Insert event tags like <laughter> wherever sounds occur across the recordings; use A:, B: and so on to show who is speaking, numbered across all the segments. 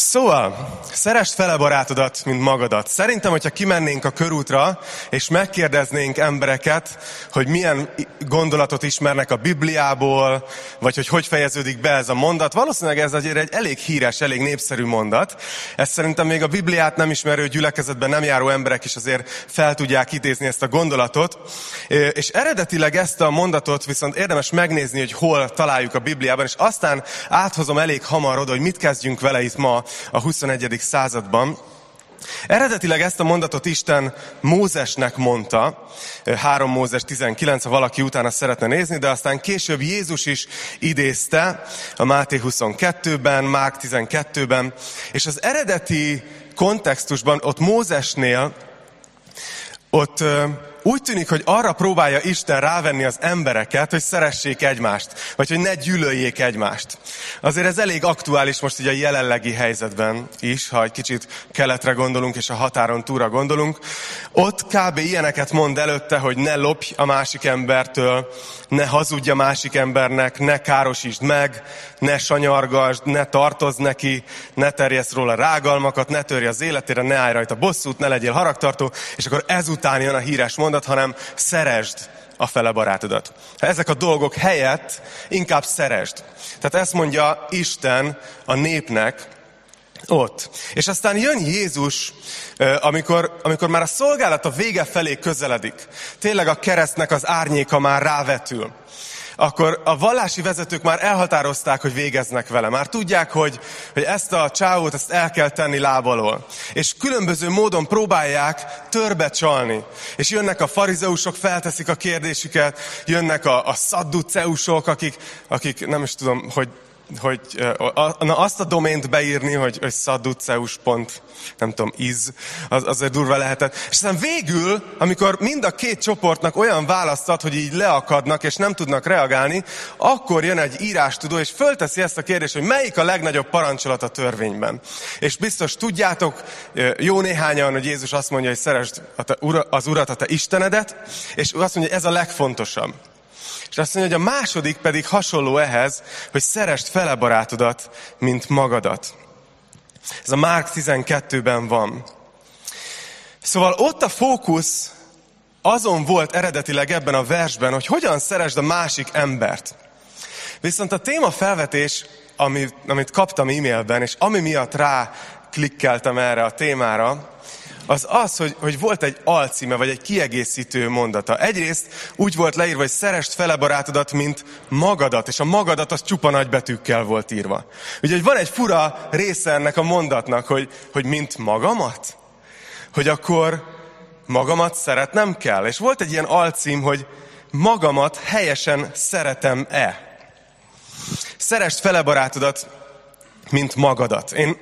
A: Szóval, szerest fele barátodat, mint magadat. Szerintem, hogyha kimennénk a körútra, és megkérdeznénk embereket, hogy milyen gondolatot ismernek a Bibliából, vagy hogy hogy fejeződik be ez a mondat, valószínűleg ez azért egy elég híres, elég népszerű mondat. Ezt szerintem még a Bibliát nem ismerő gyülekezetben nem járó emberek is azért fel tudják idézni ezt a gondolatot. És eredetileg ezt a mondatot viszont érdemes megnézni, hogy hol találjuk a Bibliában, és aztán áthozom elég hamar oda, hogy mit kezdjünk vele itt ma a 21. században. Eredetileg ezt a mondatot Isten Mózesnek mondta, 3 Mózes 19, ha valaki utána szeretne nézni, de aztán később Jézus is idézte a Máté 22-ben, Márk 12-ben, és az eredeti kontextusban ott Mózesnél ott úgy tűnik, hogy arra próbálja Isten rávenni az embereket, hogy szeressék egymást, vagy hogy ne gyűlöljék egymást. Azért ez elég aktuális most ugye a jelenlegi helyzetben is, ha egy kicsit keletre gondolunk és a határon túra gondolunk. Ott kb. ilyeneket mond előtte, hogy ne lopj a másik embertől, ne hazudj a másik embernek, ne károsítsd meg, ne sanyargasd, ne tartozz neki, ne terjesz róla rágalmakat, ne törj az életére, ne állj rajta bosszút, ne legyél haragtartó, és akkor ezután jön a híres mondat, hanem szeresd a fele barátodat. Ezek a dolgok helyett inkább szeresd. Tehát ezt mondja Isten a népnek, ott. És aztán jön Jézus, amikor, amikor már a szolgálat a vége felé közeledik. Tényleg a keresztnek az árnyéka már rávetül akkor a vallási vezetők már elhatározták, hogy végeznek vele. Már tudják, hogy, hogy ezt a csávót ezt el kell tenni lábalól. És különböző módon próbálják törbe csalni. És jönnek a farizeusok, felteszik a kérdésüket, jönnek a, a szadduceusok, akik, akik nem is tudom, hogy hogy na, azt a domént beírni, hogy, hogy szadduceus pont, nem tudom, iz, az, azért durva lehetett. És aztán végül, amikor mind a két csoportnak olyan választ ad, hogy így leakadnak, és nem tudnak reagálni, akkor jön egy írástudó, és fölteszi ezt a kérdést, hogy melyik a legnagyobb parancsolat a törvényben. És biztos tudjátok, jó néhányan, hogy Jézus azt mondja, hogy szeresd az Urat, a te Istenedet, és azt mondja, hogy ez a legfontosabb. És azt mondja, hogy a második pedig hasonló ehhez, hogy szerest fele barátodat, mint magadat. Ez a Márk 12-ben van. Szóval ott a fókusz azon volt eredetileg ebben a versben, hogy hogyan szeresd a másik embert. Viszont a téma felvetés, amit, amit kaptam e-mailben, és ami miatt rá klikkeltem erre a témára, az az, hogy, hogy volt egy alcíme, vagy egy kiegészítő mondata. Egyrészt úgy volt leírva, hogy szerest fele barátodat, mint magadat, és a magadat az csupa nagy betűkkel volt írva. Úgyhogy van egy fura része ennek a mondatnak, hogy, hogy mint magamat? Hogy akkor magamat szeretnem kell. És volt egy ilyen alcím, hogy magamat helyesen szeretem-e. Szerest fele barátodat, mint magadat. Én,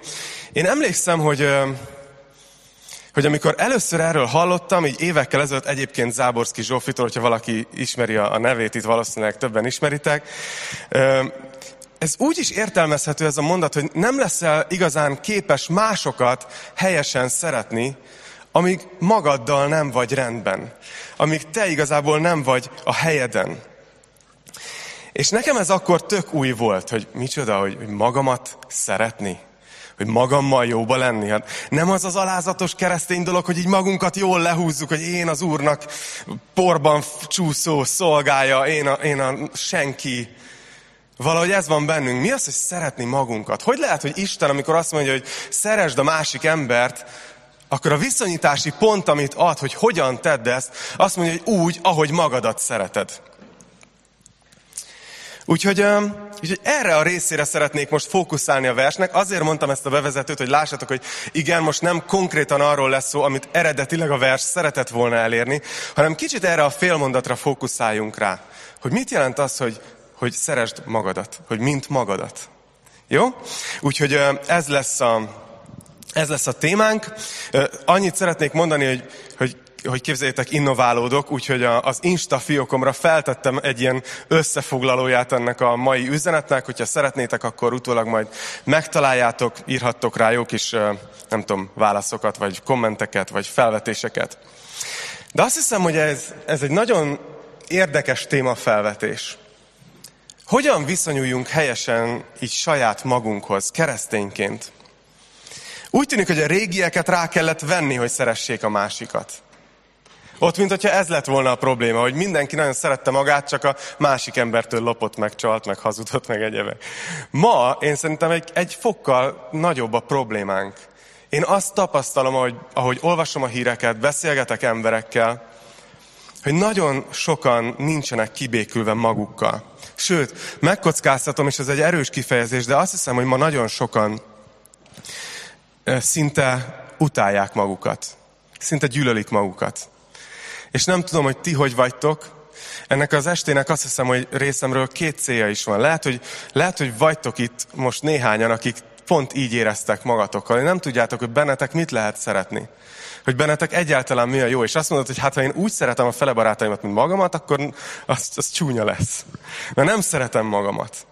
A: én emlékszem, hogy hogy amikor először erről hallottam, így évekkel ezelőtt egyébként Záborszki Zsófitól, hogyha valaki ismeri a nevét, itt valószínűleg többen ismeritek, ez úgy is értelmezhető ez a mondat, hogy nem leszel igazán képes másokat helyesen szeretni, amíg magaddal nem vagy rendben. Amíg te igazából nem vagy a helyeden. És nekem ez akkor tök új volt, hogy micsoda, hogy magamat szeretni hogy magammal jóba lenni. Hát nem az az alázatos keresztény dolog, hogy így magunkat jól lehúzzuk, hogy én az Úrnak porban csúszó szolgája, én a, én a senki. Valahogy ez van bennünk. Mi az, hogy szeretni magunkat? Hogy lehet, hogy Isten, amikor azt mondja, hogy szeresd a másik embert, akkor a viszonyítási pont, amit ad, hogy hogyan tedd ezt, azt mondja, hogy úgy, ahogy magadat szereted. Úgyhogy, úgyhogy erre a részére szeretnék most fókuszálni a versnek. Azért mondtam ezt a bevezetőt, hogy lássatok, hogy igen, most nem konkrétan arról lesz szó, amit eredetileg a vers szeretett volna elérni, hanem kicsit erre a félmondatra fókuszáljunk rá. Hogy mit jelent az, hogy, hogy szeresd magadat, hogy mint magadat. Jó? Úgyhogy ez lesz a, ez lesz a témánk. Annyit szeretnék mondani, hogy, hogy hogy képzeljétek, innoválódok, úgyhogy az Insta fiókomra feltettem egy ilyen összefoglalóját ennek a mai üzenetnek, hogyha szeretnétek, akkor utólag majd megtaláljátok, írhattok rá jó kis, nem tudom, válaszokat, vagy kommenteket, vagy felvetéseket. De azt hiszem, hogy ez, ez egy nagyon érdekes témafelvetés. Hogyan viszonyuljunk helyesen így saját magunkhoz, keresztényként? Úgy tűnik, hogy a régieket rá kellett venni, hogy szeressék a másikat. Ott, mint hogyha ez lett volna a probléma, hogy mindenki nagyon szerette magát, csak a másik embertől lopott, meg csalt, meg hazudott, meg egyebe. Ma én szerintem egy, egy fokkal nagyobb a problémánk. Én azt tapasztalom, ahogy, ahogy olvasom a híreket, beszélgetek emberekkel, hogy nagyon sokan nincsenek kibékülve magukkal. Sőt, megkockáztatom, és ez egy erős kifejezés, de azt hiszem, hogy ma nagyon sokan szinte utálják magukat. Szinte gyűlölik magukat. És nem tudom, hogy ti hogy vagytok, ennek az estének azt hiszem, hogy részemről két célja is van. Lehet, hogy, lehet, hogy vagytok itt most néhányan, akik pont így éreztek magatokkal. Nem tudjátok, hogy bennetek mit lehet szeretni. Hogy bennetek egyáltalán mi a jó. És azt mondod, hogy hát ha én úgy szeretem a fele barátaimat, mint magamat, akkor az, az csúnya lesz. Mert nem szeretem magamat.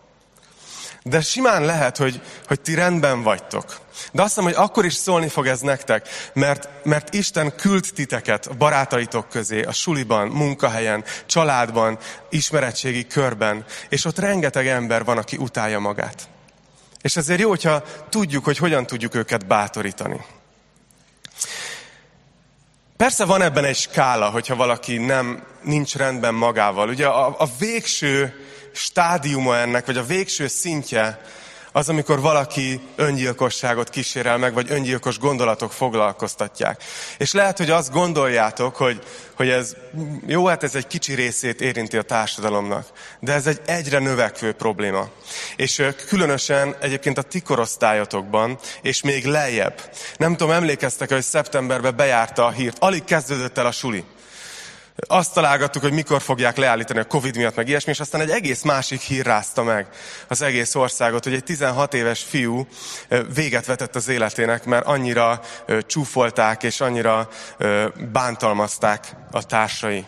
A: De simán lehet, hogy, hogy ti rendben vagytok. De azt mondom, hogy akkor is szólni fog ez nektek, mert, mert Isten küld titeket a barátaitok közé, a suliban, munkahelyen, családban, ismeretségi körben, és ott rengeteg ember van, aki utálja magát. És ezért jó, hogyha tudjuk, hogy hogyan tudjuk őket bátorítani. Persze van ebben egy skála, hogyha valaki nem nincs rendben magával. Ugye a, a végső stádiuma ennek, vagy a végső szintje az, amikor valaki öngyilkosságot kísérel meg, vagy öngyilkos gondolatok foglalkoztatják. És lehet, hogy azt gondoljátok, hogy, hogy ez jó, hát ez egy kicsi részét érinti a társadalomnak, de ez egy egyre növekvő probléma. És különösen egyébként a ti korosztályotokban, és még lejjebb. Nem tudom, emlékeztek, hogy szeptemberben bejárta a hírt. Alig kezdődött el a suli. Azt találgattuk, hogy mikor fogják leállítani a Covid miatt, meg ilyesmi, és aztán egy egész másik hír rázta meg az egész országot, hogy egy 16 éves fiú véget vetett az életének, mert annyira csúfolták és annyira bántalmazták a társai.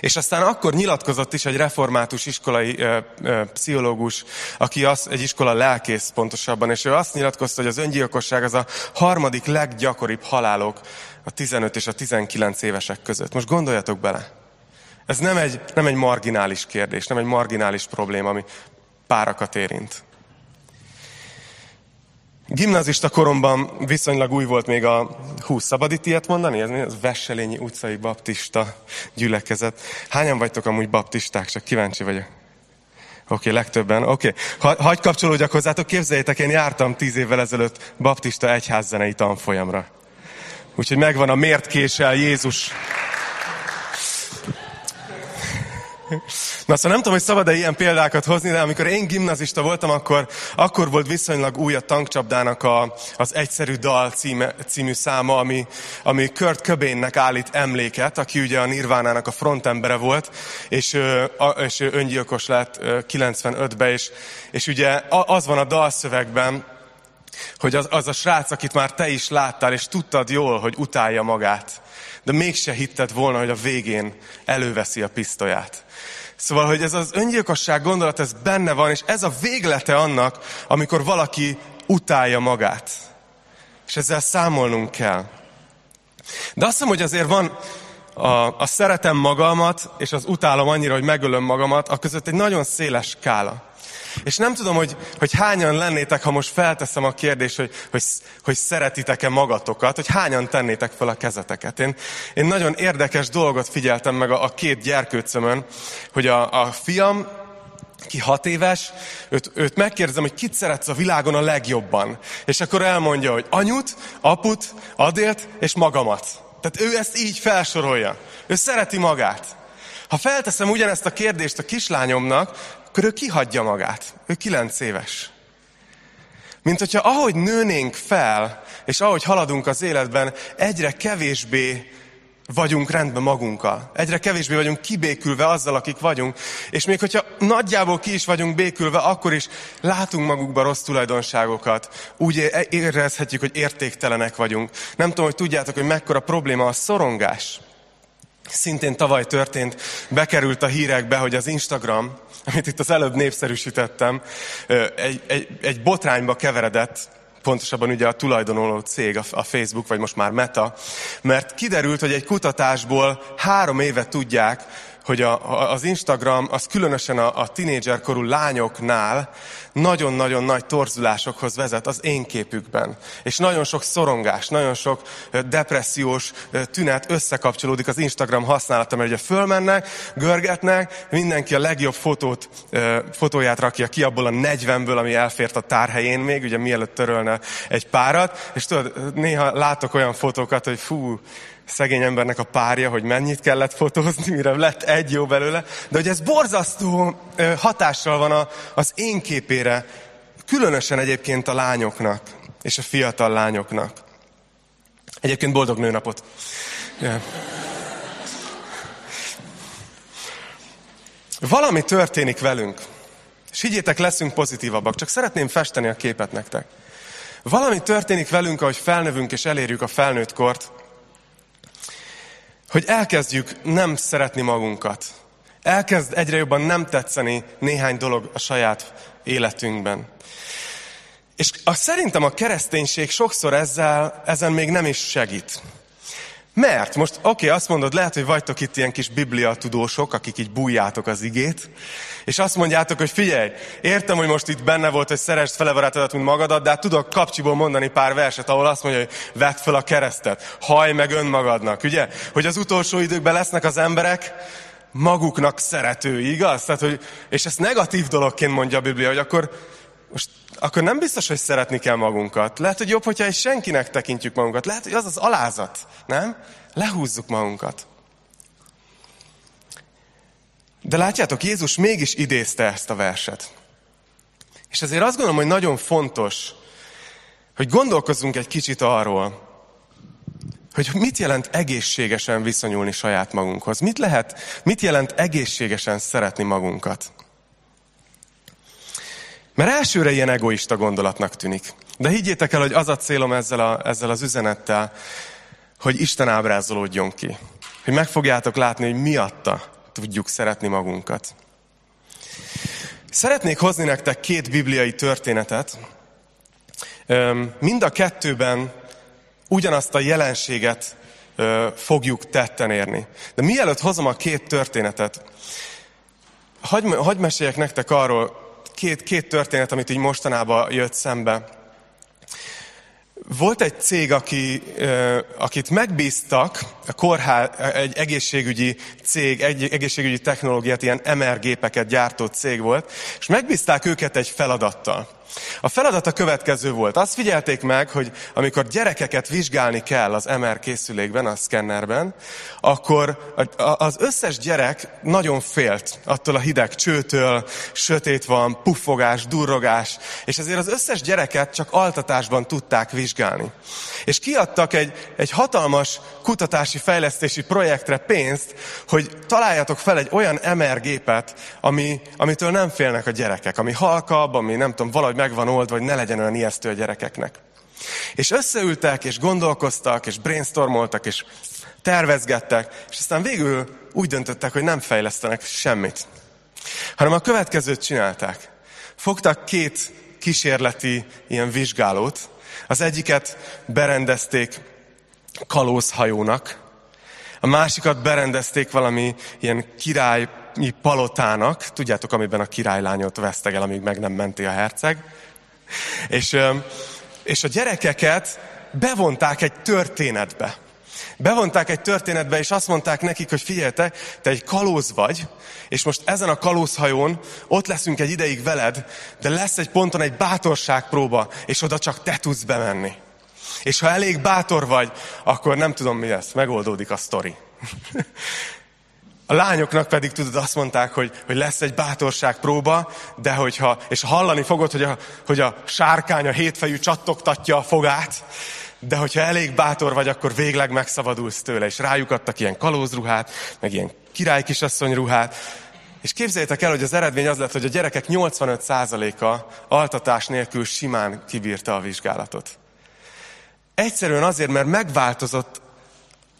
A: És aztán akkor nyilatkozott is egy református iskolai ö, ö, pszichológus, aki az, egy iskola lelkész pontosabban, és ő azt nyilatkozta, hogy az öngyilkosság az a harmadik leggyakoribb halálok a 15 és a 19 évesek között. Most gondoljatok bele. Ez nem egy, nem egy marginális kérdés, nem egy marginális probléma, ami párakat érint. Gimnazista koromban viszonylag új volt még a, hú, szabad itt ilyet mondani? Ez, ez Vesselényi utcai baptista gyülekezet. Hányan vagytok amúgy baptisták? Csak kíváncsi vagyok. Oké, okay, legtöbben. Oké, okay. ha, kapcsolódjak hozzátok, képzeljétek, én jártam tíz évvel ezelőtt baptista egyházzenei tanfolyamra. Úgyhogy megvan a miért késel Jézus. Na szóval nem tudom, hogy szabad-e ilyen példákat hozni, de amikor én gimnazista voltam, akkor, akkor volt viszonylag új a tankcsapdának a, az Egyszerű Dal címe, című száma, ami, ami Kurt Cobainnek állít emléket, aki ugye a Nirvánának a frontembere volt, és, és öngyilkos lett 95-ben, és, és ugye az van a dalszövegben, hogy az, az a srác, akit már te is láttál, és tudtad jól, hogy utálja magát, de mégse hitted volna, hogy a végén előveszi a pisztolyát. Szóval, hogy ez az öngyilkosság gondolat, ez benne van, és ez a véglete annak, amikor valaki utálja magát. És ezzel számolnunk kell. De azt hiszem, hogy azért van a, a szeretem magamat, és az utálom annyira, hogy megölöm magamat, a között egy nagyon széles skála. És nem tudom, hogy, hogy hányan lennétek, ha most felteszem a kérdést, hogy, hogy, hogy szeretitek-e magatokat, hogy hányan tennétek fel a kezeteket. Én, én nagyon érdekes dolgot figyeltem meg a, a két gyerkőcömön, hogy a, a fiam, ki hat éves, őt, őt megkérdezem, hogy kit szeretsz a világon a legjobban. És akkor elmondja, hogy anyut, aput, adélt és magamat. Tehát ő ezt így felsorolja. Ő szereti magát. Ha felteszem ugyanezt a kérdést a kislányomnak, akkor ő kihagyja magát. Ő kilenc éves. Mint hogyha ahogy nőnénk fel, és ahogy haladunk az életben, egyre kevésbé vagyunk rendben magunkkal. Egyre kevésbé vagyunk kibékülve azzal, akik vagyunk. És még hogyha nagyjából ki is vagyunk békülve, akkor is látunk magukban rossz tulajdonságokat. Úgy érezhetjük, hogy értéktelenek vagyunk. Nem tudom, hogy tudjátok, hogy mekkora probléma a szorongás. Szintén tavaly történt, bekerült a hírekbe, hogy az Instagram, amit itt az előbb népszerűsítettem, egy, egy, egy botrányba keveredett, pontosabban ugye a tulajdonoló cég, a Facebook, vagy most már Meta, mert kiderült, hogy egy kutatásból három éve tudják, hogy a, az Instagram az különösen a, a tinédzserkorú lányoknál nagyon-nagyon nagy torzulásokhoz vezet az én képükben. És nagyon sok szorongás, nagyon sok depressziós tünet összekapcsolódik az Instagram használata, mert ugye fölmennek, görgetnek, mindenki a legjobb fotót, fotóját rakja ki abból a 40-ből, ami elfért a tárhelyén még, ugye mielőtt törölne egy párat, és tudod, néha látok olyan fotókat, hogy fú, szegény embernek a párja, hogy mennyit kellett fotózni, mire lett egy jó belőle. De hogy ez borzasztó hatással van az én képére, különösen egyébként a lányoknak és a fiatal lányoknak. Egyébként boldog nőnapot! Yeah. Valami történik velünk. És higgyétek, leszünk pozitívabbak. Csak szeretném festeni a képet nektek. Valami történik velünk, ahogy felnövünk és elérjük a felnőtt kort, hogy elkezdjük nem szeretni magunkat. Elkezd egyre jobban nem tetszeni néhány dolog a saját életünkben. És a, szerintem a kereszténység sokszor ezzel, ezen még nem is segít. Mert most, oké, okay, azt mondod, lehet, hogy vagytok itt ilyen kis biblia tudósok, akik így bújjátok az igét, és azt mondjátok, hogy figyelj, értem, hogy most itt benne volt, hogy szeresd fele barátodat, mint magadat, de hát tudok kapcsiból mondani pár verset, ahol azt mondja, hogy vedd fel a keresztet, haj meg önmagadnak, ugye? Hogy az utolsó időkben lesznek az emberek maguknak szeretői, igaz? Tehát, hogy, és ezt negatív dologként mondja a Biblia, hogy akkor most akkor nem biztos, hogy szeretni kell magunkat. Lehet, hogy jobb, hogyha egy senkinek tekintjük magunkat. Lehet, hogy az az alázat, nem? Lehúzzuk magunkat. De látjátok, Jézus mégis idézte ezt a verset. És ezért azt gondolom, hogy nagyon fontos, hogy gondolkozzunk egy kicsit arról, hogy mit jelent egészségesen viszonyulni saját magunkhoz. Mit lehet, mit jelent egészségesen szeretni magunkat. Mert elsőre ilyen egoista gondolatnak tűnik. De higgyétek el, hogy az a célom ezzel, a, ezzel az üzenettel, hogy Isten ábrázolódjon ki. Hogy meg fogjátok látni, hogy miatta tudjuk szeretni magunkat. Szeretnék hozni nektek két bibliai történetet. Mind a kettőben ugyanazt a jelenséget fogjuk tetten érni. De mielőtt hozom a két történetet, hagyj, hagy meséljek nektek arról, két, két történet, amit így mostanában jött szembe. Volt egy cég, aki, akit megbíztak, a kórház, egy egészségügyi cég, egy egészségügyi technológiát, ilyen MR gépeket gyártó cég volt, és megbízták őket egy feladattal. A feladat a következő volt. Azt figyelték meg, hogy amikor gyerekeket vizsgálni kell az MR készülékben, a szkennerben, akkor az összes gyerek nagyon félt attól a hideg csőtől, sötét van, puffogás, durrogás, és ezért az összes gyereket csak altatásban tudták vizsgálni. És kiadtak egy, egy hatalmas kutatási fejlesztési projektre pénzt, hogy találjatok fel egy olyan MR gépet, ami, amitől nem félnek a gyerekek, ami halkabb, ami nem tudom, valahogy meg van oldva, hogy ne legyen olyan ijesztő a gyerekeknek. És összeültek, és gondolkoztak, és brainstormoltak, és tervezgettek, és aztán végül úgy döntöttek, hogy nem fejlesztenek semmit. Hanem a következőt csinálták. Fogtak két kísérleti ilyen vizsgálót. Az egyiket berendezték kalózhajónak, a másikat berendezték valami ilyen királyi palotának, tudjátok, amiben a királylányot vesztegel, amíg meg nem menti a herceg. És, és a gyerekeket bevonták egy történetbe. Bevonták egy történetbe, és azt mondták nekik, hogy figyeljetek, te egy kalóz vagy, és most ezen a kalózhajón ott leszünk egy ideig veled, de lesz egy ponton egy bátorságpróba, és oda csak te tudsz bemenni. És ha elég bátor vagy, akkor nem tudom mi lesz, megoldódik a sztori. <laughs> A lányoknak pedig tudod, azt mondták, hogy, hogy lesz egy bátorság próba, de hogyha, és hallani fogod, hogy a, hogy a sárkány, a hétfejű csattogtatja a fogát, de hogyha elég bátor vagy, akkor végleg megszabadulsz tőle, és rájuk adtak ilyen kalózruhát, meg ilyen király kisasszony ruhát, és képzeljétek el, hogy az eredmény az lett, hogy a gyerekek 85%-a altatás nélkül simán kibírta a vizsgálatot. Egyszerűen azért, mert megváltozott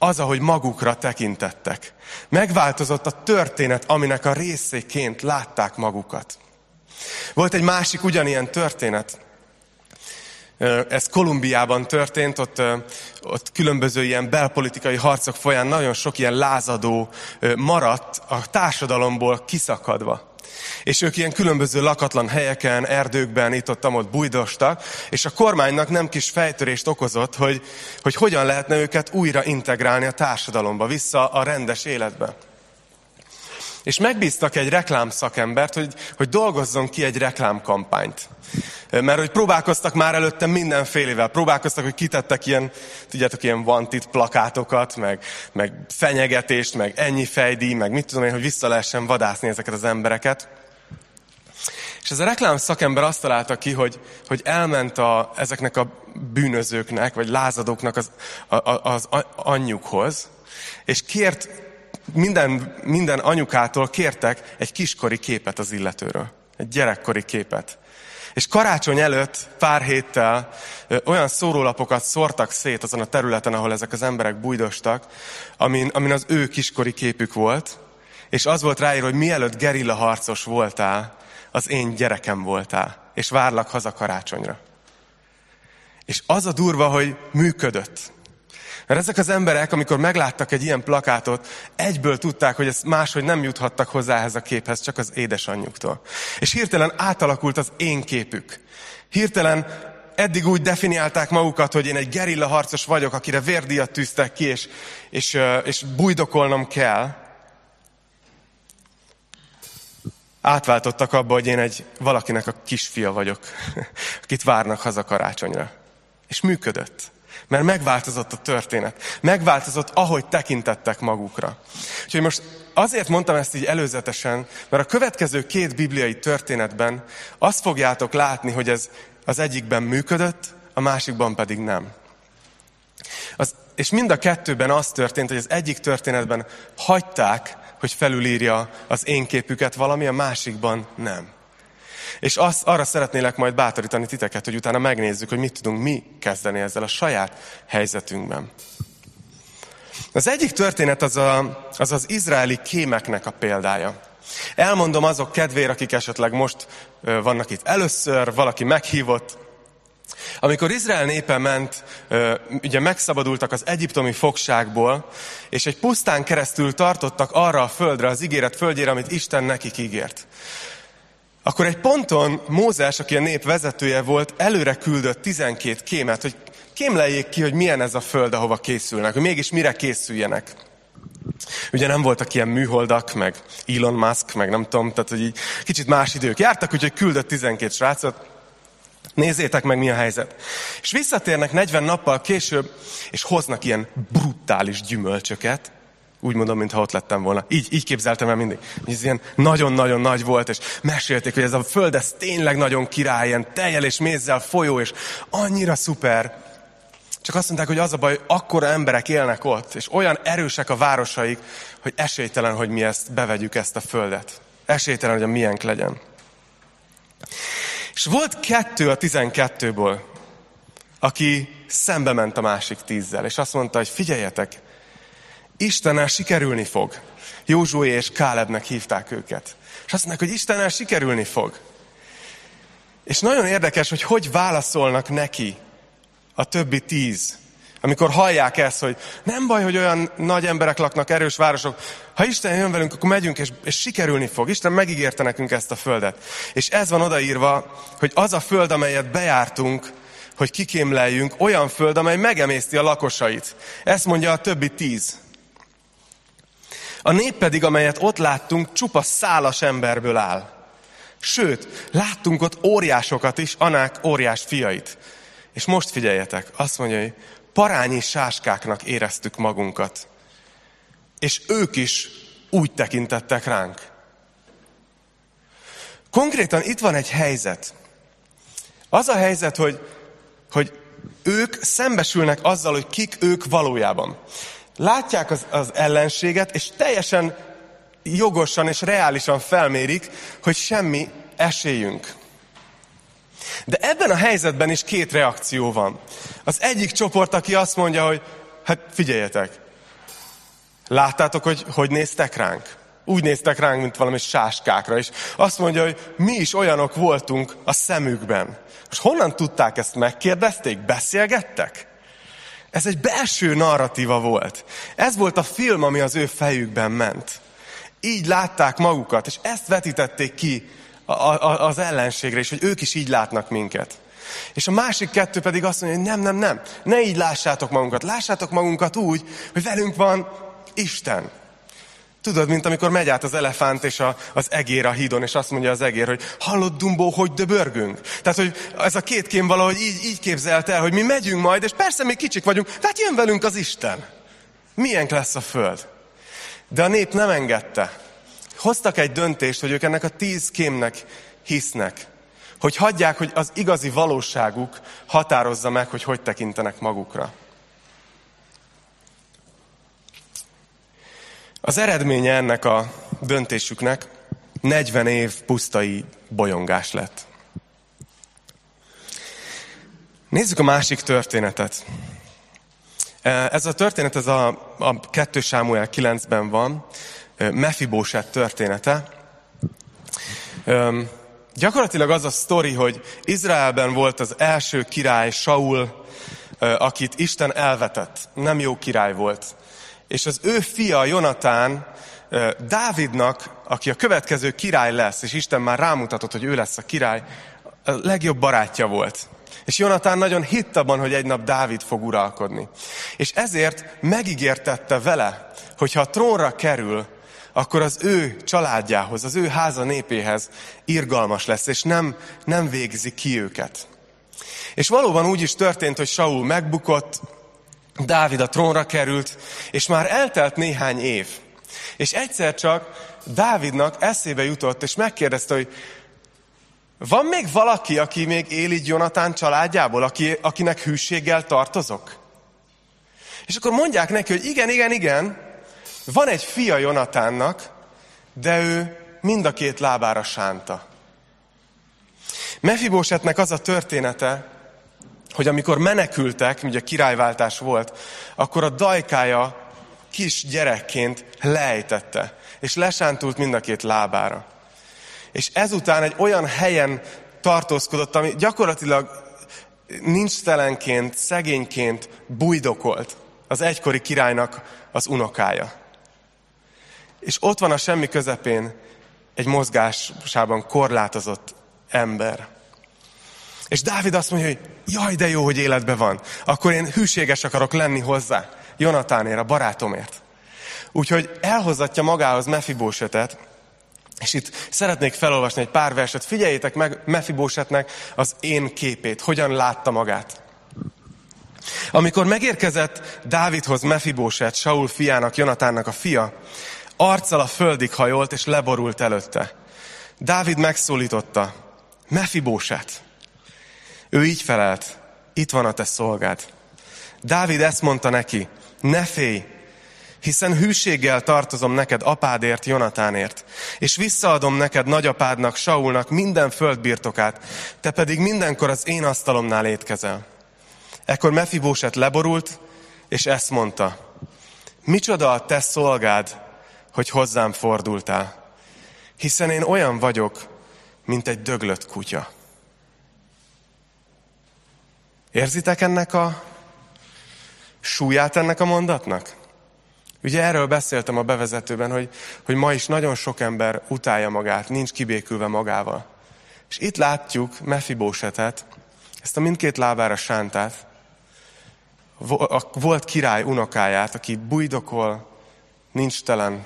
A: az, ahogy magukra tekintettek. Megváltozott a történet, aminek a részéként látták magukat. Volt egy másik ugyanilyen történet. Ez Kolumbiában történt, ott, ott különböző ilyen belpolitikai harcok folyán nagyon sok ilyen lázadó maradt a társadalomból kiszakadva. És ők ilyen különböző lakatlan helyeken, erdőkben, itt ott, ott bujdostak, és a kormánynak nem kis fejtörést okozott, hogy, hogy hogyan lehetne őket újra integrálni a társadalomba, vissza a rendes életbe. És megbíztak egy reklámszakembert, hogy, hogy dolgozzon ki egy reklámkampányt. Mert hogy próbálkoztak már előtte mindenfélevel. Próbálkoztak, hogy kitettek ilyen, tudjátok, ilyen wanted plakátokat, meg, meg fenyegetést, meg ennyi fejdíj, meg mit tudom én, hogy vissza lehessen vadászni ezeket az embereket. És ez a reklám szakember azt találta ki, hogy, hogy elment a, ezeknek a bűnözőknek, vagy lázadóknak az, a, az anyjukhoz, és kért minden, minden anyukától kértek egy kiskori képet az illetőről. Egy gyerekkori képet. És karácsony előtt pár héttel olyan szórólapokat szórtak szét azon a területen, ahol ezek az emberek bujdostak, amin, amin az ő kiskori képük volt, és az volt ráírva, hogy mielőtt gerilla harcos voltál, az én gyerekem voltál, és várlak haza karácsonyra. És az a durva, hogy működött. Mert ezek az emberek, amikor megláttak egy ilyen plakátot, egyből tudták, hogy ezt máshogy nem juthattak hozzá ehhez a képhez, csak az édesanyjuktól. És hirtelen átalakult az én képük. Hirtelen eddig úgy definiálták magukat, hogy én egy gerilla harcos vagyok, akire vérdíjat tűztek ki, és, és, és bujdokolnom kell. Átváltottak abba, hogy én egy valakinek a kisfia vagyok, <laughs> akit várnak haza karácsonyra. És működött. Mert megváltozott a történet. Megváltozott, ahogy tekintettek magukra. Úgyhogy most azért mondtam ezt így előzetesen, mert a következő két bibliai történetben azt fogjátok látni, hogy ez az egyikben működött, a másikban pedig nem. Az, és mind a kettőben az történt, hogy az egyik történetben hagyták, hogy felülírja az én képüket valami, a másikban nem. És az, arra szeretnélek majd bátorítani titeket, hogy utána megnézzük, hogy mit tudunk mi kezdeni ezzel a saját helyzetünkben. Az egyik történet az a, az, az izraeli kémeknek a példája. Elmondom azok kedvére, akik esetleg most vannak itt először, valaki meghívott. Amikor Izrael népe ment, ugye megszabadultak az egyiptomi fogságból, és egy pusztán keresztül tartottak arra a földre, az ígéret földjére, amit Isten nekik ígért. Akkor egy ponton Mózes, aki a nép vezetője volt, előre küldött 12 kémet, hogy kémleljék ki, hogy milyen ez a föld, ahova készülnek, hogy mégis mire készüljenek. Ugye nem voltak ilyen műholdak, meg Elon Musk, meg nem tudom, tehát hogy így kicsit más idők jártak, úgyhogy küldött 12 srácot, Nézzétek meg, mi a helyzet. És visszatérnek 40 nappal később, és hoznak ilyen brutális gyümölcsöket, úgy mondom, mintha ott lettem volna. Így, így képzeltem el mindig. Ez ilyen nagyon-nagyon nagy volt, és mesélték, hogy ez a föld, ez tényleg nagyon király, ilyen tejjel és mézzel folyó, és annyira szuper. Csak azt mondták, hogy az a baj, hogy akkora emberek élnek ott, és olyan erősek a városaik, hogy esélytelen, hogy mi ezt bevegyük ezt a földet. Esélytelen, hogy a miénk legyen. És volt kettő a tizenkettőből, aki szembe ment a másik tízzel, és azt mondta, hogy figyeljetek, Istennel sikerülni fog. Józsué és Kálebnek hívták őket. És azt mondják, hogy Istennel sikerülni fog. És nagyon érdekes, hogy hogy válaszolnak neki a többi tíz. Amikor hallják ezt, hogy nem baj, hogy olyan nagy emberek laknak, erős városok. Ha Isten jön velünk, akkor megyünk, és, és sikerülni fog. Isten megígérte nekünk ezt a földet. És ez van odaírva, hogy az a föld, amelyet bejártunk, hogy kikémleljünk, olyan föld, amely megemészti a lakosait. Ezt mondja a többi tíz. A nép pedig, amelyet ott láttunk, csupa szálas emberből áll. Sőt, láttunk ott óriásokat is, Anák óriás fiait. És most figyeljetek, azt mondja, hogy parányi sáskáknak éreztük magunkat. És ők is úgy tekintettek ránk. Konkrétan itt van egy helyzet. Az a helyzet, hogy, hogy ők szembesülnek azzal, hogy kik ők valójában látják az, az ellenséget, és teljesen jogosan és reálisan felmérik, hogy semmi esélyünk. De ebben a helyzetben is két reakció van. Az egyik csoport, aki azt mondja, hogy hát figyeljetek, láttátok, hogy hogy néztek ránk? úgy néztek ránk, mint valami sáskákra, és azt mondja, hogy mi is olyanok voltunk a szemükben. És honnan tudták ezt? Megkérdezték? Beszélgettek? Ez egy belső narratíva volt. Ez volt a film, ami az ő fejükben ment. Így látták magukat, és ezt vetítették ki az ellenségre, és hogy ők is így látnak minket. És a másik kettő pedig azt mondja, hogy nem, nem, nem, ne így lássátok magunkat. Lássátok magunkat úgy, hogy velünk van Isten. Tudod, mint amikor megy át az elefánt és a, az egér a hídon, és azt mondja az egér, hogy hallod, Dumbo, hogy döbörgünk? Tehát, hogy ez a két kém valahogy így, így képzelt el, hogy mi megyünk majd, és persze még kicsik vagyunk, tehát jön velünk az Isten. Milyen lesz a föld? De a nép nem engedte. Hoztak egy döntést, hogy ők ennek a tíz kémnek hisznek. Hogy hagyják, hogy az igazi valóságuk határozza meg, hogy hogy tekintenek magukra. Az eredménye ennek a döntésüknek 40 év pusztai bolyongás lett. Nézzük a másik történetet. Ez a történet, ez a, a 2 Sámuel 9-ben van, Mefibóset története. Gyakorlatilag az a sztori, hogy Izraelben volt az első király, Saul, akit Isten elvetett. Nem jó király volt és az ő fia, Jonatán, Dávidnak, aki a következő király lesz, és Isten már rámutatott, hogy ő lesz a király, a legjobb barátja volt. És Jonatán nagyon hitt abban, hogy egy nap Dávid fog uralkodni. És ezért megígértette vele, hogy ha a trónra kerül, akkor az ő családjához, az ő háza népéhez irgalmas lesz, és nem, nem végzi ki őket. És valóban úgy is történt, hogy Saul megbukott, Dávid a trónra került, és már eltelt néhány év. És egyszer csak Dávidnak eszébe jutott, és megkérdezte, hogy van még valaki, aki még él így Jonatán családjából, aki, akinek hűséggel tartozok? És akkor mondják neki, hogy igen, igen, igen, van egy fia Jonatánnak, de ő mind a két lábára sánta. Mefibósetnek az a története, hogy amikor menekültek, ugye királyváltás volt, akkor a dajkája kis gyerekként lejtette, és lesántult mind a két lábára. És ezután egy olyan helyen tartózkodott, ami gyakorlatilag nincs telenként, szegényként bujdokolt az egykori királynak az unokája. És ott van a semmi közepén egy mozgásában korlátozott ember. És Dávid azt mondja, hogy jaj, de jó, hogy életben van. Akkor én hűséges akarok lenni hozzá. Jonatánért, a barátomért. Úgyhogy elhozatja magához Mefibósetet, és itt szeretnék felolvasni egy pár verset. Figyeljétek meg Mefibósetnek az én képét, hogyan látta magát. Amikor megérkezett Dávidhoz Mefibóset, Saul fiának, Jonatánnak a fia, arccal a földig hajolt, és leborult előtte. Dávid megszólította, Mefibóset, ő így felelt, itt van a te szolgád. Dávid ezt mondta neki, ne félj, hiszen hűséggel tartozom neked apádért, Jonatánért, és visszaadom neked nagyapádnak, Saulnak minden földbirtokát, te pedig mindenkor az én asztalomnál étkezel. Ekkor Mefibóset leborult, és ezt mondta, micsoda a te szolgád, hogy hozzám fordultál, hiszen én olyan vagyok, mint egy döglött kutya. Érzitek ennek a súlyát ennek a mondatnak? Ugye erről beszéltem a bevezetőben, hogy, hogy ma is nagyon sok ember utálja magát, nincs kibékülve magával. És itt látjuk Mefibósetet, ezt a mindkét lábára sántát, a volt király unokáját, aki bujdokol, nincs telen,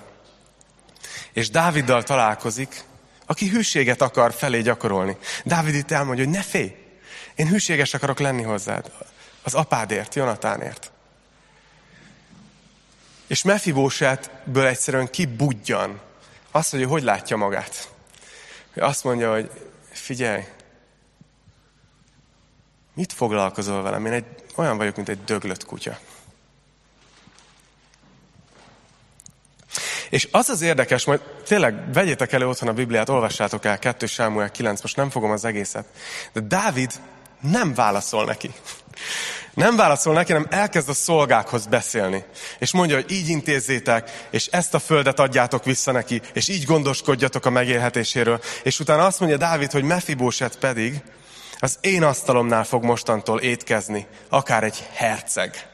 A: és Dáviddal találkozik, aki hűséget akar felé gyakorolni. Dávid itt elmondja, hogy ne félj, én hűséges akarok lenni hozzád. Az apádért, Jonatánért. És Mefibósetből egyszerűen kibudjan. Azt mondja, hogy látja magát. Azt mondja, hogy figyelj, mit foglalkozol velem? Én egy, olyan vagyok, mint egy döglött kutya. És az az érdekes, majd tényleg vegyétek elő otthon a Bibliát, olvassátok el 2 Sámuel 9, most nem fogom az egészet. De Dávid nem válaszol neki. Nem válaszol neki, hanem elkezd a szolgákhoz beszélni. És mondja, hogy így intézzétek, és ezt a földet adjátok vissza neki, és így gondoskodjatok a megélhetéséről. És utána azt mondja Dávid, hogy Mefibóset pedig az én asztalomnál fog mostantól étkezni, akár egy herceg.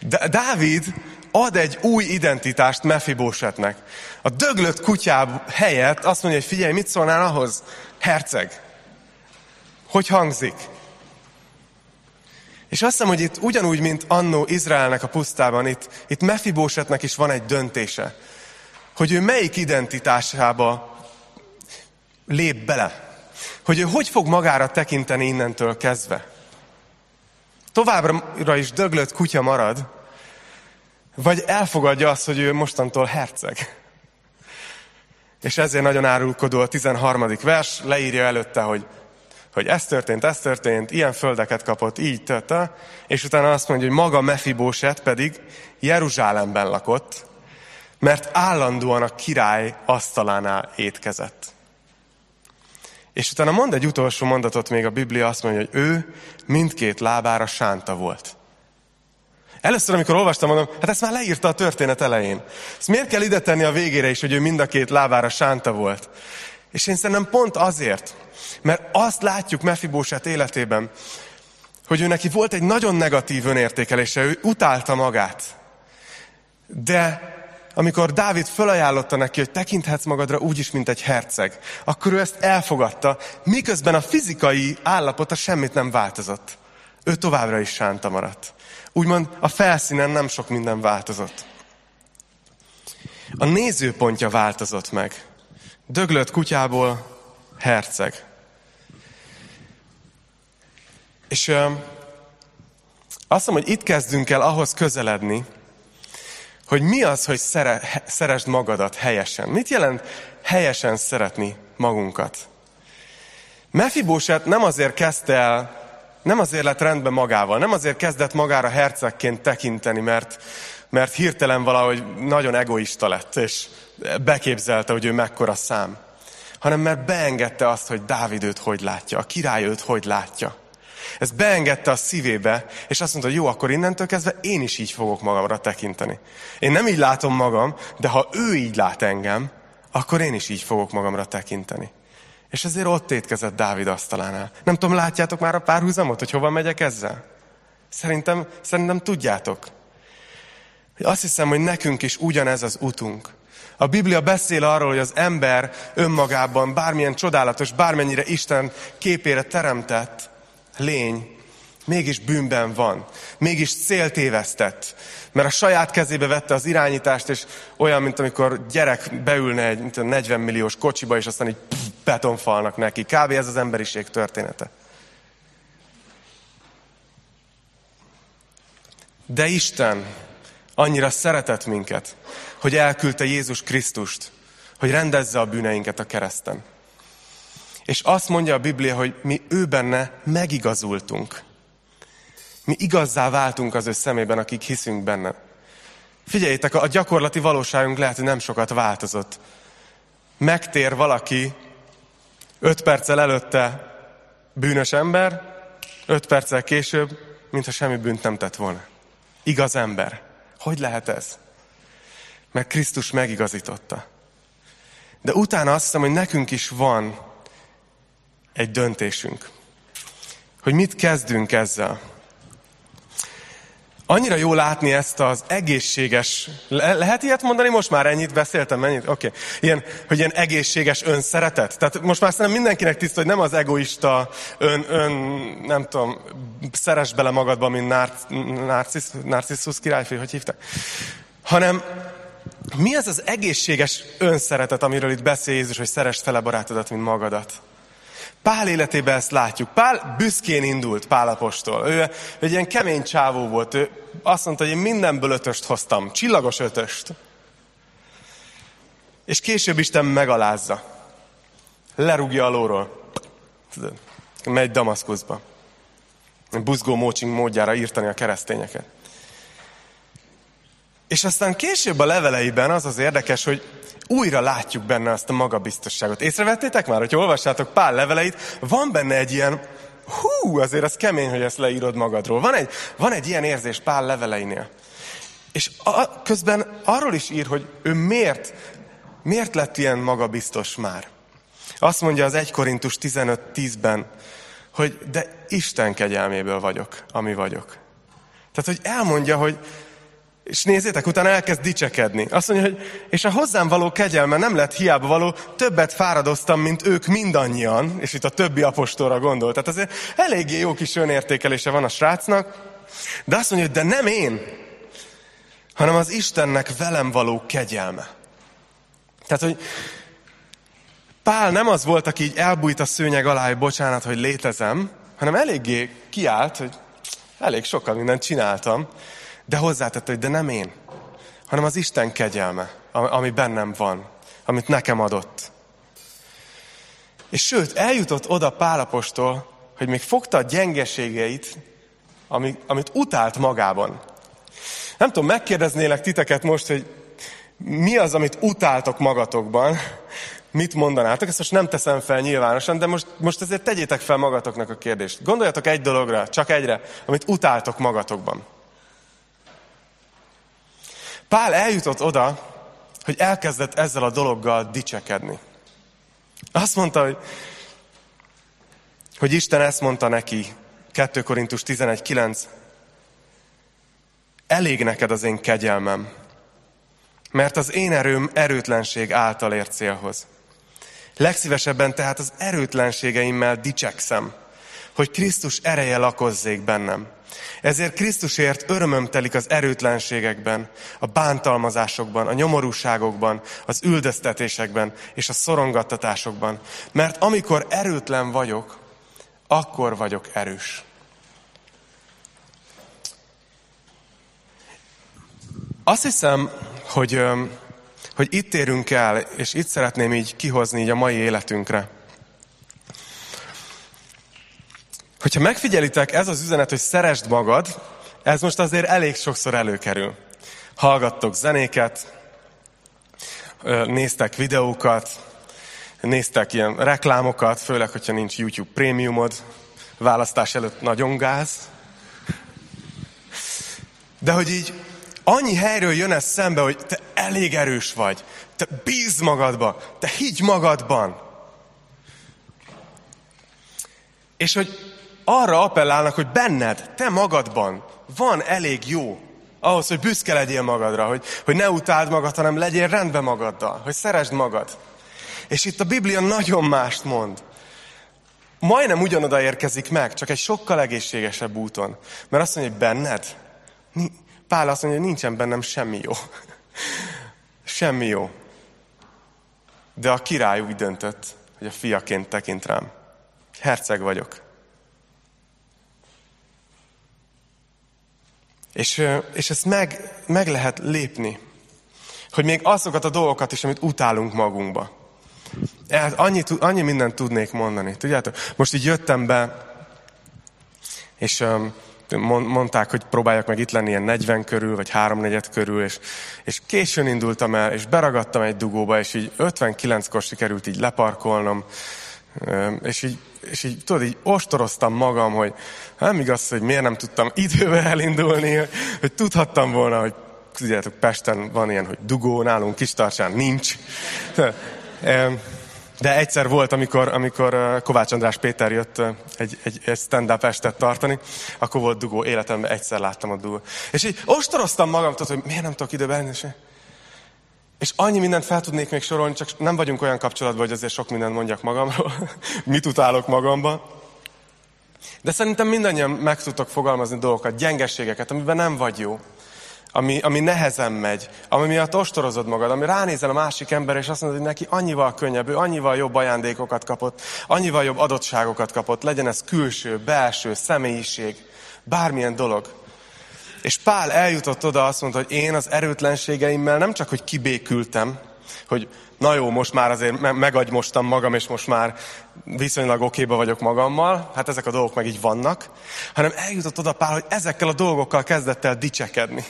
A: De Dávid ad egy új identitást Mefibósetnek. A döglött kutyáb helyett azt mondja, hogy figyelj, mit szólnál ahhoz? Herceg. Hogy hangzik? És azt hiszem, hogy itt ugyanúgy, mint annó Izraelnek a pusztában, itt, itt Mefibósetnek is van egy döntése, hogy ő melyik identitásába lép bele. Hogy ő hogy fog magára tekinteni innentől kezdve. Továbbra is döglött kutya marad, vagy elfogadja azt, hogy ő mostantól herceg. És ezért nagyon árulkodó a 13. vers, leírja előtte, hogy hogy ez történt, ez történt, ilyen földeket kapott, így tette, és utána azt mondja, hogy maga Mefibóset pedig Jeruzsálemben lakott, mert állandóan a király asztalánál étkezett. És utána mond egy utolsó mondatot még a Biblia, azt mondja, hogy ő mindkét lábára sánta volt. Először, amikor olvastam, mondom, hát ezt már leírta a történet elején. Ezt miért kell ide tenni a végére is, hogy ő mind a két lábára sánta volt? És én szerintem pont azért, mert azt látjuk Mefibósát életében, hogy ő neki volt egy nagyon negatív önértékelése, ő utálta magát. De amikor Dávid felajánlotta neki, hogy tekinthetsz magadra úgy is, mint egy herceg, akkor ő ezt elfogadta, miközben a fizikai állapota semmit nem változott. Ő továbbra is sánta maradt. Úgymond a felszínen nem sok minden változott. A nézőpontja változott meg. Döglött kutyából herceg. És ö, azt mondom, hogy itt kezdünk el ahhoz közeledni, hogy mi az, hogy szere, szeresd magadat helyesen. Mit jelent helyesen szeretni magunkat? Mefibóset nem azért kezdte el, nem azért lett rendben magával, nem azért kezdett magára hercegként tekinteni, mert, mert hirtelen valahogy nagyon egoista lett, és beképzelte, hogy ő mekkora szám, hanem mert beengedte azt, hogy Dávid őt hogy látja, a király őt hogy látja. Ez beengedte a szívébe, és azt mondta, hogy jó, akkor innentől kezdve én is így fogok magamra tekinteni. Én nem így látom magam, de ha ő így lát engem, akkor én is így fogok magamra tekinteni. És ezért ott étkezett Dávid asztalánál. Nem tudom, látjátok már a párhuzamot, hogy hova megyek ezzel? Szerintem, szerintem tudjátok. Azt hiszem, hogy nekünk is ugyanez az utunk. A Biblia beszél arról, hogy az ember önmagában bármilyen csodálatos, bármennyire Isten képére teremtett, lény mégis bűnben van, mégis céltévesztett, mert a saját kezébe vette az irányítást, és olyan, mint amikor gyerek beülne egy mint 40 milliós kocsiba, és aztán így betonfalnak neki. Kb. ez az emberiség története. De Isten annyira szeretett minket, hogy elküldte Jézus Krisztust, hogy rendezze a bűneinket a kereszten. És azt mondja a Biblia, hogy mi ő benne megigazultunk. Mi igazzá váltunk az ő szemében, akik hiszünk benne. Figyeljétek, a gyakorlati valóságunk lehet, hogy nem sokat változott. Megtér valaki öt perccel előtte bűnös ember, öt perccel később, mintha semmi bűnt nem tett volna. Igaz ember. Hogy lehet ez? Mert Krisztus megigazította. De utána azt hiszem, hogy nekünk is van egy döntésünk. Hogy mit kezdünk ezzel. Annyira jó látni ezt az egészséges, le- lehet ilyet mondani? Most már ennyit beszéltem, mennyit? Oké. Okay. Ilyen, hogy ilyen egészséges önszeretet. Tehát most már szerintem mindenkinek tiszta, hogy nem az egoista ön, ön nem tudom, szeres bele magadba, mint narcisz, narciszus királyfő, hogy hívták? Hanem mi az az egészséges önszeretet, amiről itt beszél Jézus, hogy szerest fele barátodat, mint magadat? Pál életében ezt látjuk. Pál büszkén indult, Pál. Ő egy ilyen kemény csávó volt. Ő azt mondta, hogy én mindenből ötöst hoztam. Csillagos ötöst. És később Isten megalázza. Lerúgja a lóról. Megy Damaszkuszba. Buzgó mócsing módjára írtani a keresztényeket. És aztán később a leveleiben az az érdekes, hogy újra látjuk benne azt a magabiztosságot. Észrevettétek már, hogy olvassátok Pál leveleit, van benne egy ilyen, hú, azért az kemény, hogy ezt leírod magadról. Van egy, van egy ilyen érzés Pál leveleinél. És a, közben arról is ír, hogy ő miért, miért lett ilyen magabiztos már. Azt mondja az 1 Korintus 15.10-ben, hogy de Isten kegyelméből vagyok, ami vagyok. Tehát, hogy elmondja, hogy és nézzétek, utána elkezd dicsekedni. Azt mondja, hogy és a hozzám való kegyelme nem lett hiába való, többet fáradoztam, mint ők mindannyian, és itt a többi apostolra gondol. Tehát azért eléggé jó kis önértékelése van a srácnak, de azt mondja, hogy de nem én, hanem az Istennek velem való kegyelme. Tehát, hogy Pál nem az volt, aki így elbújt a szőnyeg alá, hogy bocsánat, hogy létezem, hanem eléggé kiállt, hogy elég sokkal mindent csináltam, de hozzátette, hogy de nem én, hanem az Isten kegyelme, ami bennem van, amit nekem adott. És sőt, eljutott oda Pálapostól, hogy még fogta a gyengeségeit, amit, utált magában. Nem tudom, megkérdeznélek titeket most, hogy mi az, amit utáltok magatokban, mit mondanátok? Ezt most nem teszem fel nyilvánosan, de most, most ezért tegyétek fel magatoknak a kérdést. Gondoljatok egy dologra, csak egyre, amit utáltok magatokban. Pál eljutott oda, hogy elkezdett ezzel a dologgal dicsekedni. Azt mondta, hogy, hogy Isten ezt mondta neki, 2 Korintus 11.9, elég neked az én kegyelmem, mert az én erőm erőtlenség által ért célhoz. Legszívesebben tehát az erőtlenségeimmel dicsekszem, hogy Krisztus ereje lakozzék bennem. Ezért Krisztusért örömöm telik az erőtlenségekben, a bántalmazásokban, a nyomorúságokban, az üldöztetésekben és a szorongattatásokban. Mert amikor erőtlen vagyok, akkor vagyok erős. Azt hiszem, hogy, hogy itt érünk el, és itt szeretném így kihozni így a mai életünkre. Hogyha megfigyelitek, ez az üzenet, hogy szeresd magad, ez most azért elég sokszor előkerül. Hallgattok zenéket, néztek videókat, néztek ilyen reklámokat, főleg, hogyha nincs YouTube prémiumod, választás előtt nagyon gáz. De hogy így annyi helyről jön ez szembe, hogy te elég erős vagy, te bíz magadba, te higgy magadban. És hogy arra appellálnak, hogy benned, te magadban van elég jó ahhoz, hogy büszke legyél magadra, hogy, hogy ne utáld magad, hanem legyél rendben magaddal, hogy szeresd magad. És itt a Biblia nagyon mást mond. Majdnem ugyanoda érkezik meg, csak egy sokkal egészségesebb úton. Mert azt mondja, hogy benned, Pál azt mondja, hogy nincsen bennem semmi jó. <laughs> semmi jó. De a király úgy döntött, hogy a fiaként tekint rám. Herceg vagyok. És, és ezt meg, meg lehet lépni. Hogy még azokat a dolgokat is, amit utálunk magunkba. Hát annyi, annyi mindent tudnék mondani. Tudjátok, most így jöttem be, és mondták, hogy próbáljak meg itt lenni ilyen 40 körül, vagy 3 körül, és, és későn indultam el, és beragadtam egy dugóba, és így 59-kor sikerült így leparkolnom, és így, és így tudod, így ostoroztam magam, hogy nem igaz, hogy miért nem tudtam idővel elindulni, hogy tudhattam volna, hogy tudjátok, Pesten van ilyen, hogy dugó, nálunk Kistarcsán nincs. De egyszer volt, amikor, amikor Kovács András Péter jött egy, egy, egy stand-up estet tartani, akkor volt dugó, életemben egyszer láttam a dugó. És így ostoroztam magam, tudod, hogy miért nem tudok időben lenni, és annyi mindent fel tudnék még sorolni, csak nem vagyunk olyan kapcsolatban, hogy azért sok mindent mondjak magamról, <laughs> mit utálok magamba. De szerintem mindannyian meg tudtok fogalmazni dolgokat, gyengességeket, amiben nem vagy jó. Ami, ami nehezen megy, ami miatt ostorozod magad, ami ránézel a másik ember, és azt mondod, hogy neki annyival könnyebb, ő annyival jobb ajándékokat kapott, annyival jobb adottságokat kapott, legyen ez külső, belső, személyiség, bármilyen dolog. És Pál eljutott oda, azt mondta, hogy én az erőtlenségeimmel nem csak, hogy kibékültem, hogy na jó, most már azért me- megagymostam magam, és most már viszonylag okéba vagyok magammal, hát ezek a dolgok meg így vannak, hanem eljutott oda Pál, hogy ezekkel a dolgokkal kezdett el dicsekedni.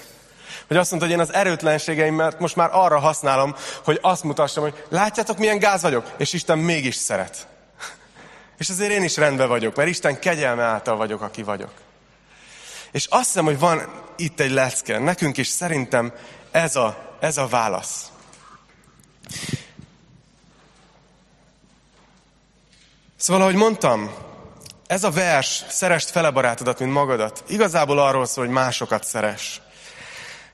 A: Hogy azt mondta, hogy én az erőtlenségeimet most már arra használom, hogy azt mutassam, hogy látjátok, milyen gáz vagyok, és Isten mégis szeret. És azért én is rendben vagyok, mert Isten kegyelme által vagyok, aki vagyok. És azt hiszem, hogy van itt egy lecke. Nekünk is szerintem ez a, ez a válasz. Szóval, ahogy mondtam, ez a vers, szerest fele barátodat, mint magadat, igazából arról szól, hogy másokat szeres.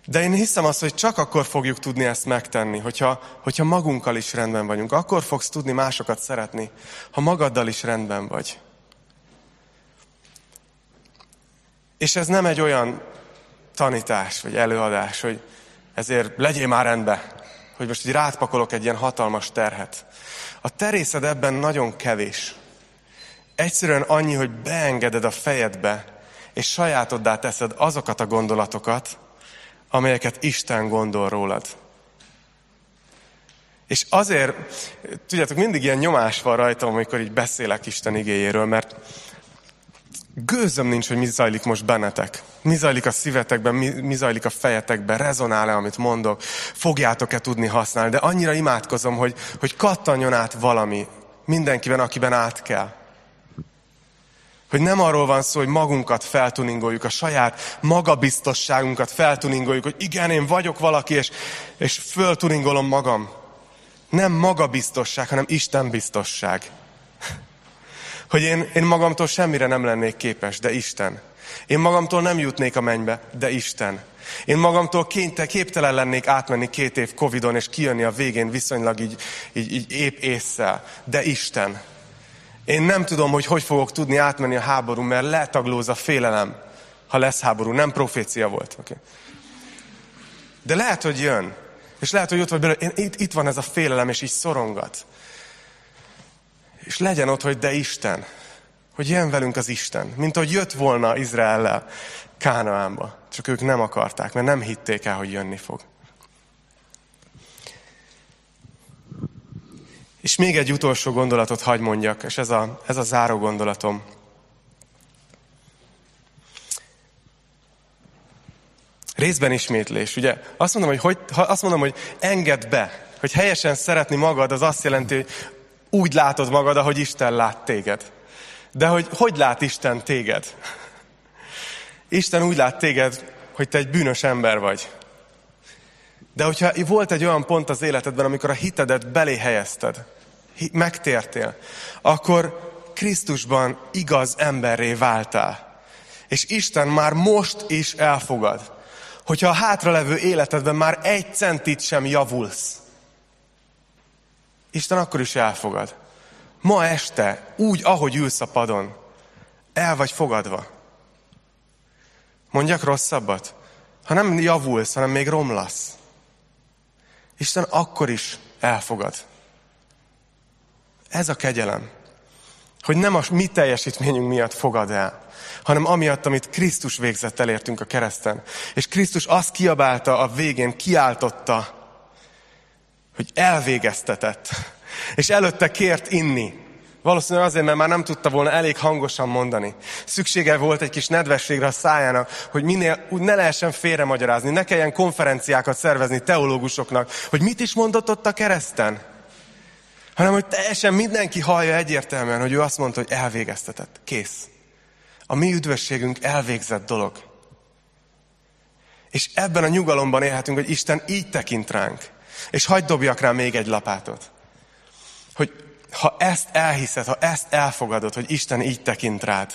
A: De én hiszem azt, hogy csak akkor fogjuk tudni ezt megtenni, hogyha, hogyha magunkkal is rendben vagyunk. Akkor fogsz tudni másokat szeretni, ha magaddal is rendben vagy. És ez nem egy olyan tanítás, vagy előadás, hogy ezért legyél már rendben, hogy most így rátpakolok egy ilyen hatalmas terhet. A terészed ebben nagyon kevés. Egyszerűen annyi, hogy beengeded a fejedbe, és sajátoddá teszed azokat a gondolatokat, amelyeket Isten gondol rólad. És azért, tudjátok, mindig ilyen nyomás van rajtam, amikor így beszélek Isten igéjéről, mert gőzöm nincs, hogy mi zajlik most bennetek. Mi zajlik a szívetekben, mi, mi zajlik a fejetekben, rezonál-e, amit mondok, fogjátok-e tudni használni. De annyira imádkozom, hogy, hogy kattanjon át valami mindenkiben, akiben át kell. Hogy nem arról van szó, hogy magunkat feltuningoljuk, a saját magabiztosságunkat feltuningoljuk, hogy igen, én vagyok valaki, és, és föltuningolom magam. Nem magabiztosság, hanem Isten biztosság. Hogy én, én magamtól semmire nem lennék képes, de Isten. Én magamtól nem jutnék a mennybe, de Isten. Én magamtól kényte, képtelen lennék átmenni két év Covidon, és kijönni a végén viszonylag így, így, így épp észszel, de Isten. Én nem tudom, hogy hogy fogok tudni átmenni a háború, mert letaglóz a félelem, ha lesz háború. Nem profécia volt. Okay. De lehet, hogy jön. És lehet, hogy ott vagy belőle, itt, itt van ez a félelem, és így szorongat. És legyen ott, hogy de Isten. Hogy jön velünk az Isten. Mint hogy jött volna Izraellel Kánaánba. Csak ők nem akarták, mert nem hitték el, hogy jönni fog. És még egy utolsó gondolatot hagy mondjak, és ez a, ez a záró gondolatom. Részben ismétlés. Ugye azt mondom, hogy, hogy, azt mondom, hogy engedd be, hogy helyesen szeretni magad, az azt jelenti, hogy úgy látod magad, ahogy Isten lát téged. De hogy hogy lát Isten téged? Isten úgy lát téged, hogy te egy bűnös ember vagy. De hogyha volt egy olyan pont az életedben, amikor a hitedet belé helyezted, megtértél, akkor Krisztusban igaz emberré váltál. És Isten már most is elfogad. Hogyha a hátralevő életedben már egy centit sem javulsz, Isten akkor is elfogad. Ma este, úgy, ahogy ülsz a padon, el vagy fogadva. Mondjak rosszabbat? Ha nem javulsz, hanem még romlasz, Isten akkor is elfogad. Ez a kegyelem. Hogy nem a mi teljesítményünk miatt fogad el, hanem amiatt, amit Krisztus végzett elértünk a kereszten. És Krisztus azt kiabálta a végén, kiáltotta, hogy elvégeztetett. És előtte kért inni. Valószínűleg azért, mert már nem tudta volna elég hangosan mondani. Szüksége volt egy kis nedvességre a szájának, hogy minél úgy ne lehessen félre magyarázni, ne kelljen konferenciákat szervezni teológusoknak, hogy mit is mondott ott a kereszten. Hanem, hogy teljesen mindenki hallja egyértelműen, hogy ő azt mondta, hogy elvégeztetett. Kész. A mi üdvösségünk elvégzett dolog. És ebben a nyugalomban élhetünk, hogy Isten így tekint ránk. És hagyd dobjak rá még egy lapátot. Hogy ha ezt elhiszed, ha ezt elfogadod, hogy Isten így tekint rád,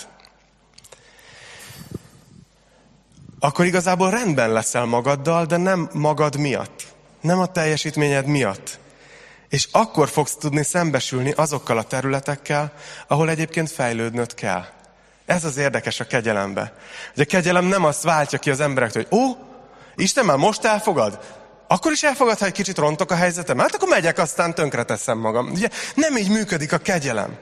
A: akkor igazából rendben leszel magaddal, de nem magad miatt. Nem a teljesítményed miatt. És akkor fogsz tudni szembesülni azokkal a területekkel, ahol egyébként fejlődnöd kell. Ez az érdekes a kegyelembe. Hogy a kegyelem nem azt váltja ki az emberektől, hogy ó, Isten már most elfogad? Akkor is elfogad, ha egy kicsit rontok a helyzetem? Hát akkor megyek, aztán tönkreteszem magam. Ugye nem így működik a kegyelem.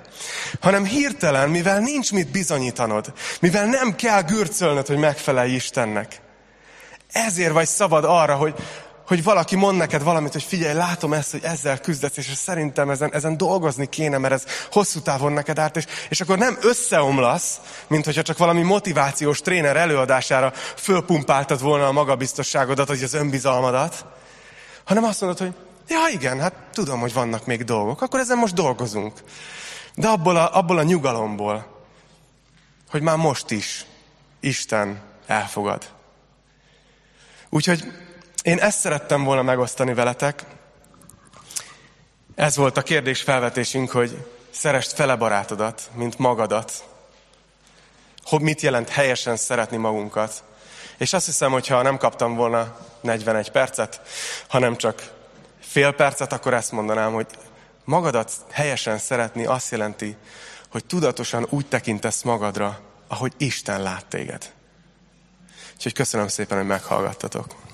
A: Hanem hirtelen, mivel nincs mit bizonyítanod, mivel nem kell gürcölnöd, hogy megfelelj Istennek. Ezért vagy szabad arra, hogy, hogy valaki mond neked valamit, hogy figyelj, látom ezt, hogy ezzel küzdesz, és szerintem ezen, ezen dolgozni kéne, mert ez hosszú távon neked árt, és, és akkor nem összeomlasz, mint hogyha csak valami motivációs tréner előadására fölpumpáltad volna a magabiztosságodat, vagy az önbizalmadat, hanem azt mondod, hogy ja igen, hát tudom, hogy vannak még dolgok, akkor ezen most dolgozunk. De abból a, abból a nyugalomból, hogy már most is Isten elfogad. Úgyhogy én ezt szerettem volna megosztani veletek. Ez volt a kérdés felvetésünk, hogy szerest fele barátodat, mint magadat. Hogy mit jelent helyesen szeretni magunkat. És azt hiszem, hogy ha nem kaptam volna 41 percet, hanem csak fél percet, akkor ezt mondanám, hogy magadat helyesen szeretni azt jelenti, hogy tudatosan úgy tekintesz magadra, ahogy Isten lát téged. Úgyhogy köszönöm szépen, hogy meghallgattatok.